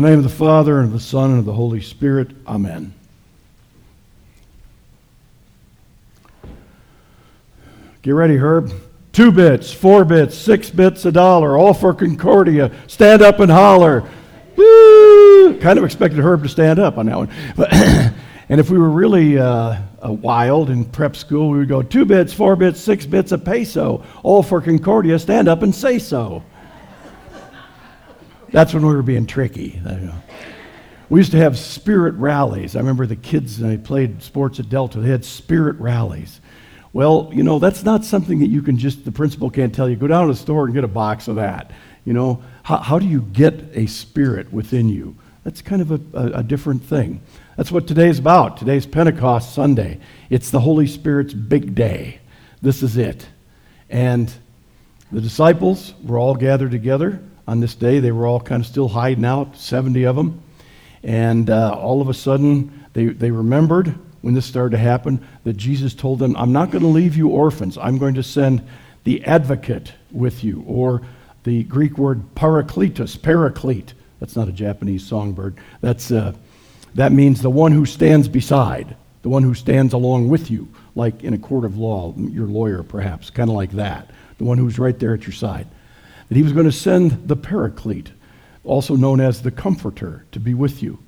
In the name of the Father, and of the Son, and of the Holy Spirit. Amen. Get ready, Herb. Two bits, four bits, six bits, a dollar, all for Concordia. Stand up and holler. Woo! Kind of expected Herb to stand up on that one. But and if we were really uh, wild in prep school, we would go two bits, four bits, six bits, a peso. All for Concordia. Stand up and say so. That's when we were being tricky. We used to have spirit rallies. I remember the kids, and they played sports at Delta, they had spirit rallies. Well, you know, that's not something that you can just, the principal can't tell you, go down to the store and get a box of that. You know, how, how do you get a spirit within you? That's kind of a, a, a different thing. That's what today's about. Today's Pentecost Sunday. It's the Holy Spirit's big day. This is it. And the disciples were all gathered together on this day. They were all kind of still hiding out, 70 of them. And uh, all of a sudden, they, they remembered when this started to happen that Jesus told them, I'm not going to leave you orphans. I'm going to send the advocate with you, or the Greek word parakletos, paraclete. That's not a Japanese songbird. That's, uh, that means the one who stands beside, the one who stands along with you, like in a court of law, your lawyer perhaps, kind of like that, the one who's right there at your side that he was going to send the Paraclete, also known as the Comforter, to be with you.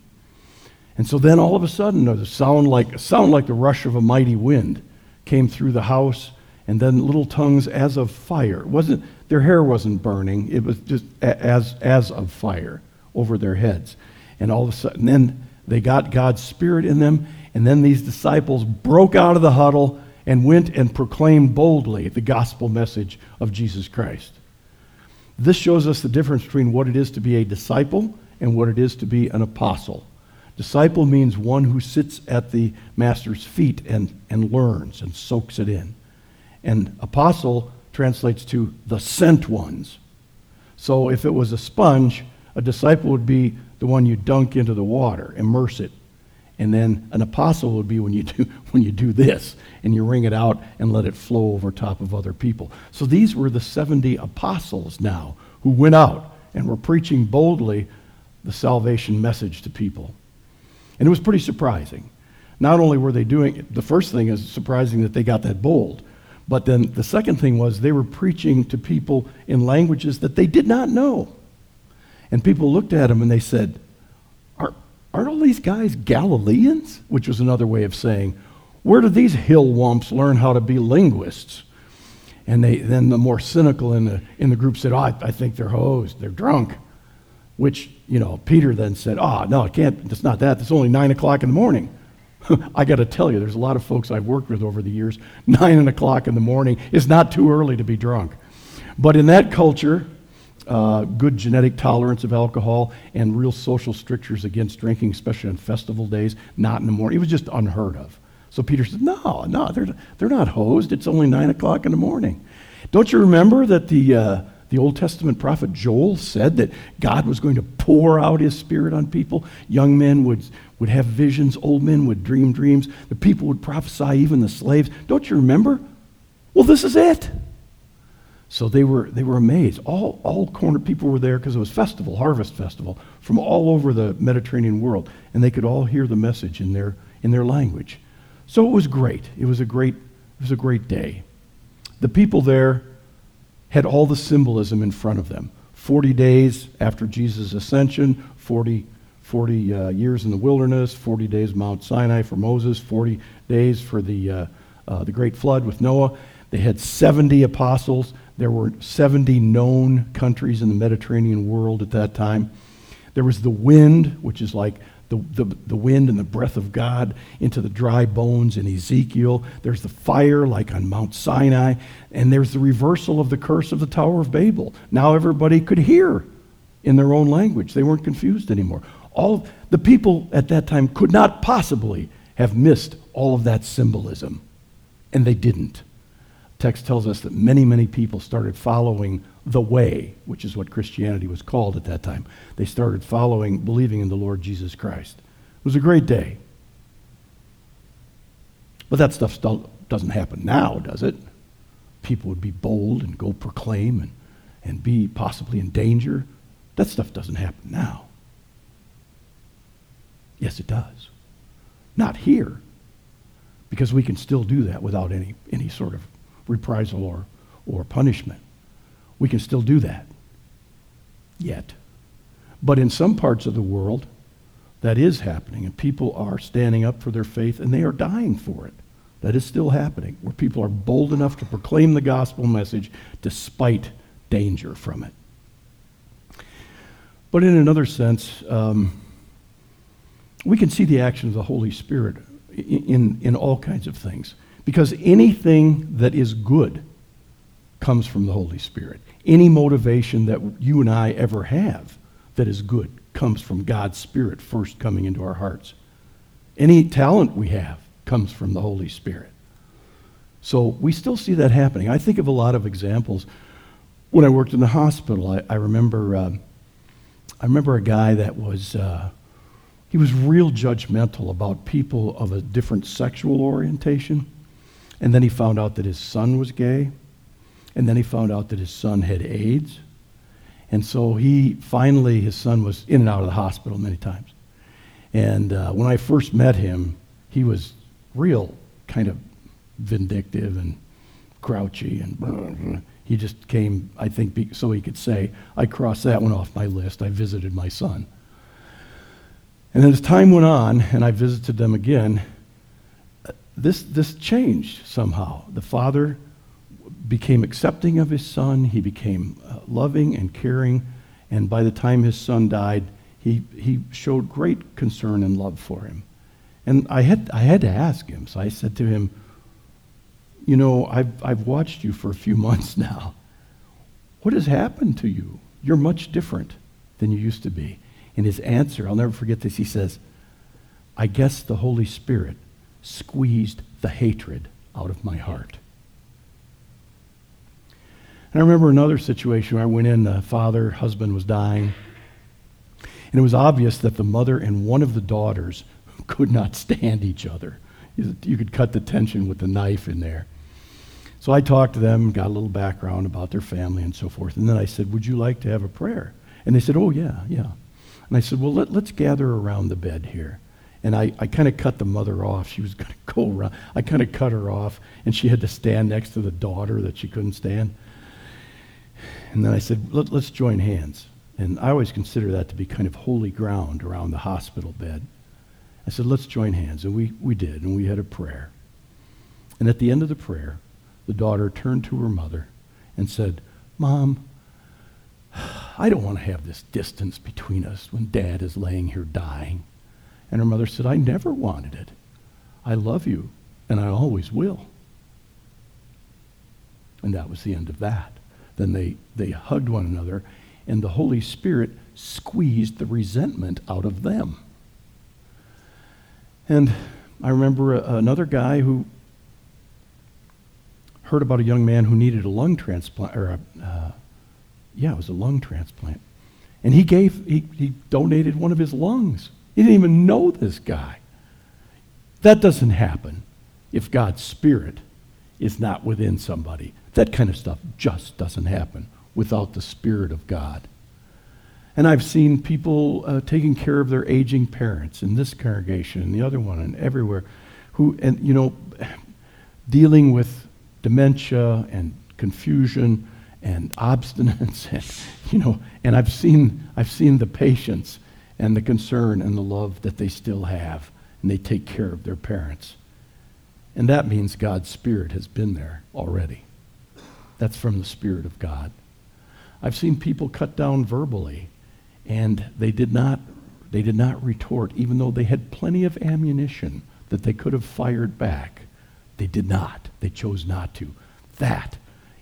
And so then all of a sudden, a sound like, a sound like the rush of a mighty wind came through the house, and then little tongues as of fire. Wasn't, their hair wasn't burning, it was just as, as of fire over their heads. And all of a sudden, then they got God's Spirit in them, and then these disciples broke out of the huddle and went and proclaimed boldly the gospel message of Jesus Christ. This shows us the difference between what it is to be a disciple and what it is to be an apostle. Disciple means one who sits at the master's feet and, and learns and soaks it in. And apostle translates to the sent ones. So if it was a sponge, a disciple would be the one you dunk into the water, immerse it. And then an apostle would be when you do, when you do this and you wring it out and let it flow over top of other people. So these were the 70 apostles now who went out and were preaching boldly the salvation message to people. And it was pretty surprising. Not only were they doing it, the first thing is surprising that they got that bold, but then the second thing was they were preaching to people in languages that they did not know. And people looked at them and they said, Aren't all these guys Galileans? Which was another way of saying, where did these hill wumps learn how to be linguists? And they, then the more cynical in the, in the group said, oh, I, I think they're hosed, they're drunk. Which, you know, Peter then said, oh, no, it can't, it's not that. It's only 9 o'clock in the morning. I got to tell you, there's a lot of folks I've worked with over the years. 9 o'clock in the morning is not too early to be drunk. But in that culture, uh, good genetic tolerance of alcohol and real social strictures against drinking, especially on festival days, not in the morning. It was just unheard of. So Peter said, No, no, they're, they're not hosed. It's only 9 o'clock in the morning. Don't you remember that the, uh, the Old Testament prophet Joel said that God was going to pour out his spirit on people? Young men would, would have visions, old men would dream dreams, the people would prophesy, even the slaves. Don't you remember? Well, this is it. So they were, they were amazed. All, all corner people were there because it was festival, harvest festival, from all over the Mediterranean world. And they could all hear the message in their, in their language. So it was great. It was a great, it was a great day. The people there had all the symbolism in front of them. 40 days after Jesus' ascension, 40, 40 uh, years in the wilderness, 40 days Mount Sinai for Moses, 40 days for the, uh, uh, the great flood with Noah. They had 70 apostles. There were 70 known countries in the Mediterranean world at that time. There was the wind, which is like the, the, the wind and the breath of God into the dry bones in Ezekiel. There's the fire, like on Mount Sinai. And there's the reversal of the curse of the Tower of Babel. Now everybody could hear in their own language, they weren't confused anymore. All the people at that time could not possibly have missed all of that symbolism, and they didn't. Text tells us that many, many people started following the way, which is what Christianity was called at that time. They started following, believing in the Lord Jesus Christ. It was a great day. But that stuff still doesn't happen now, does it? People would be bold and go proclaim and, and be possibly in danger. That stuff doesn't happen now. Yes, it does. Not here, because we can still do that without any, any sort of reprisal or, or punishment. We can still do that. Yet. But in some parts of the world, that is happening, and people are standing up for their faith, and they are dying for it. That is still happening, where people are bold enough to proclaim the gospel message despite danger from it. But in another sense, um, we can see the action of the Holy Spirit in, in, in all kinds of things. Because anything that is good comes from the Holy Spirit. Any motivation that you and I ever have that is good comes from God's Spirit first coming into our hearts. Any talent we have comes from the Holy Spirit. So we still see that happening. I think of a lot of examples. When I worked in the hospital, I, I remember, uh, I remember a guy that was, uh, he was real judgmental about people of a different sexual orientation. And then he found out that his son was gay. And then he found out that his son had AIDS. And so he finally, his son was in and out of the hospital many times. And uh, when I first met him, he was real kind of vindictive and grouchy and he just came i think so he could say i crossed that one off my list i visited my son and then as time went on and i visited them again this, this changed somehow the father became accepting of his son he became uh, loving and caring and by the time his son died he, he showed great concern and love for him and I had, I had to ask him. So I said to him, You know, I've, I've watched you for a few months now. What has happened to you? You're much different than you used to be. And his answer, I'll never forget this, he says, I guess the Holy Spirit squeezed the hatred out of my heart. And I remember another situation where I went in, the father, husband was dying. And it was obvious that the mother and one of the daughters could not stand each other. You could cut the tension with a knife in there. So I talked to them, got a little background about their family and so forth. And then I said, Would you like to have a prayer? And they said, Oh, yeah, yeah. And I said, Well, let, us gather around the bed here. And I, I kind of cut the mother off. She was going to go around. I kind of cut her off, and she had to stand next to the daughter that she couldn't stand. And then I said, Let, Let's join hands. And I always consider that to be kind of holy ground around the hospital bed. I said, let's join hands. And we, we did, and we had a prayer. And at the end of the prayer, the daughter turned to her mother and said, Mom, I don't want to have this distance between us when dad is laying here dying. And her mother said, I never wanted it. I love you, and I always will. And that was the end of that. Then they, they hugged one another, and the Holy Spirit squeezed the resentment out of them. And I remember a, another guy who heard about a young man who needed a lung transplant, or a, uh, yeah, it was a lung transplant. And he gave, he, he donated one of his lungs. He didn't even know this guy. That doesn't happen if God's Spirit is not within somebody. That kind of stuff just doesn't happen without the Spirit of God. And I've seen people uh, taking care of their aging parents in this congregation and the other one and everywhere who, and you know, dealing with dementia and confusion and obstinance and, you know, and I've seen, I've seen the patience and the concern and the love that they still have and they take care of their parents. And that means God's Spirit has been there already. That's from the Spirit of God. I've seen people cut down verbally and they did not they did not retort even though they had plenty of ammunition that they could have fired back they did not they chose not to that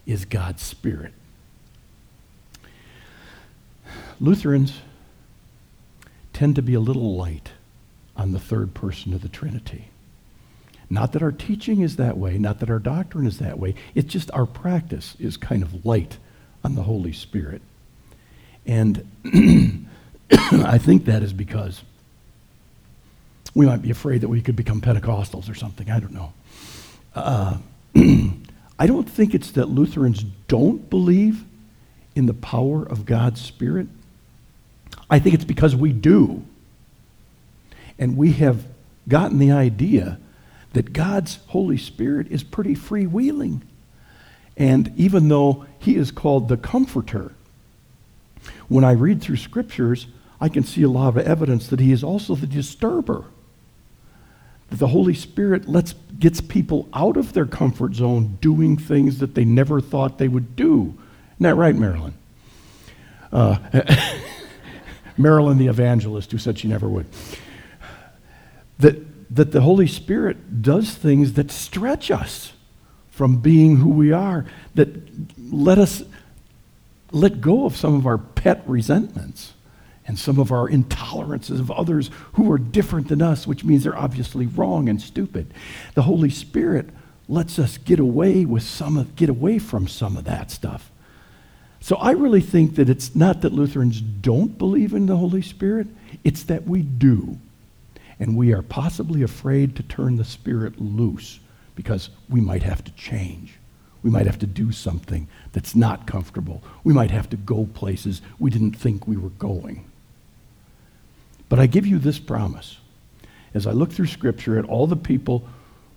is god's spirit lutherans tend to be a little light on the third person of the trinity not that our teaching is that way not that our doctrine is that way it's just our practice is kind of light on the holy spirit and I think that is because we might be afraid that we could become Pentecostals or something. I don't know. Uh, I don't think it's that Lutherans don't believe in the power of God's Spirit. I think it's because we do. And we have gotten the idea that God's Holy Spirit is pretty freewheeling. And even though he is called the comforter, when I read through scriptures, I can see a lot of evidence that he is also the disturber. That the Holy Spirit lets, gets people out of their comfort zone doing things that they never thought they would do. Isn't that right, Marilyn? Uh, Marilyn, the evangelist, who said she never would. That, that the Holy Spirit does things that stretch us from being who we are, that let us let go of some of our pet resentments and some of our intolerances of others who are different than us, which means they're obviously wrong and stupid. The Holy Spirit lets us get away with some of, get away from some of that stuff. So I really think that it's not that Lutherans don't believe in the Holy Spirit, it's that we do. And we are possibly afraid to turn the Spirit loose because we might have to change. We might have to do something that's not comfortable. We might have to go places we didn't think we were going. But I give you this promise. As I look through Scripture at all the people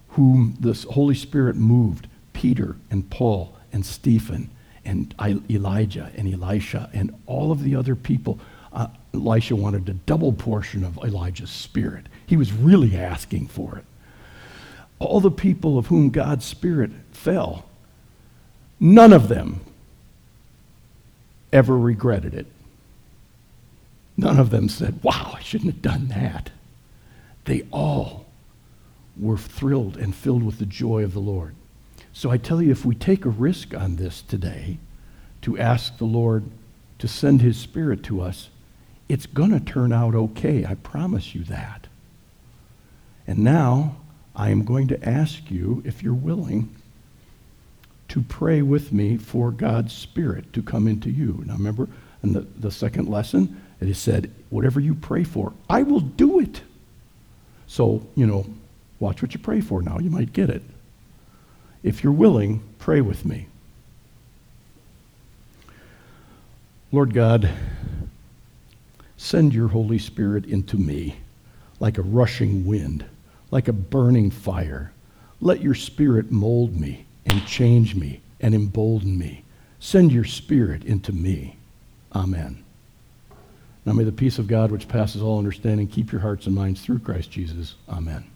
whom the Holy Spirit moved Peter and Paul and Stephen and Elijah and Elisha and all of the other people. Uh, Elisha wanted a double portion of Elijah's spirit. He was really asking for it. All the people of whom God's spirit fell, none of them ever regretted it. None of them said, Wow, I shouldn't have done that. They all were thrilled and filled with the joy of the Lord. So I tell you, if we take a risk on this today to ask the Lord to send his Spirit to us, it's going to turn out okay. I promise you that. And now I am going to ask you, if you're willing, to pray with me for God's Spirit to come into you. Now remember, in the, the second lesson, it is said, whatever you pray for, I will do it. So, you know, watch what you pray for now. You might get it. If you're willing, pray with me. Lord God, send your Holy Spirit into me like a rushing wind, like a burning fire. Let your Spirit mold me and change me and embolden me. Send your Spirit into me. Amen. Now may the peace of God, which passes all understanding, keep your hearts and minds through Christ Jesus. Amen.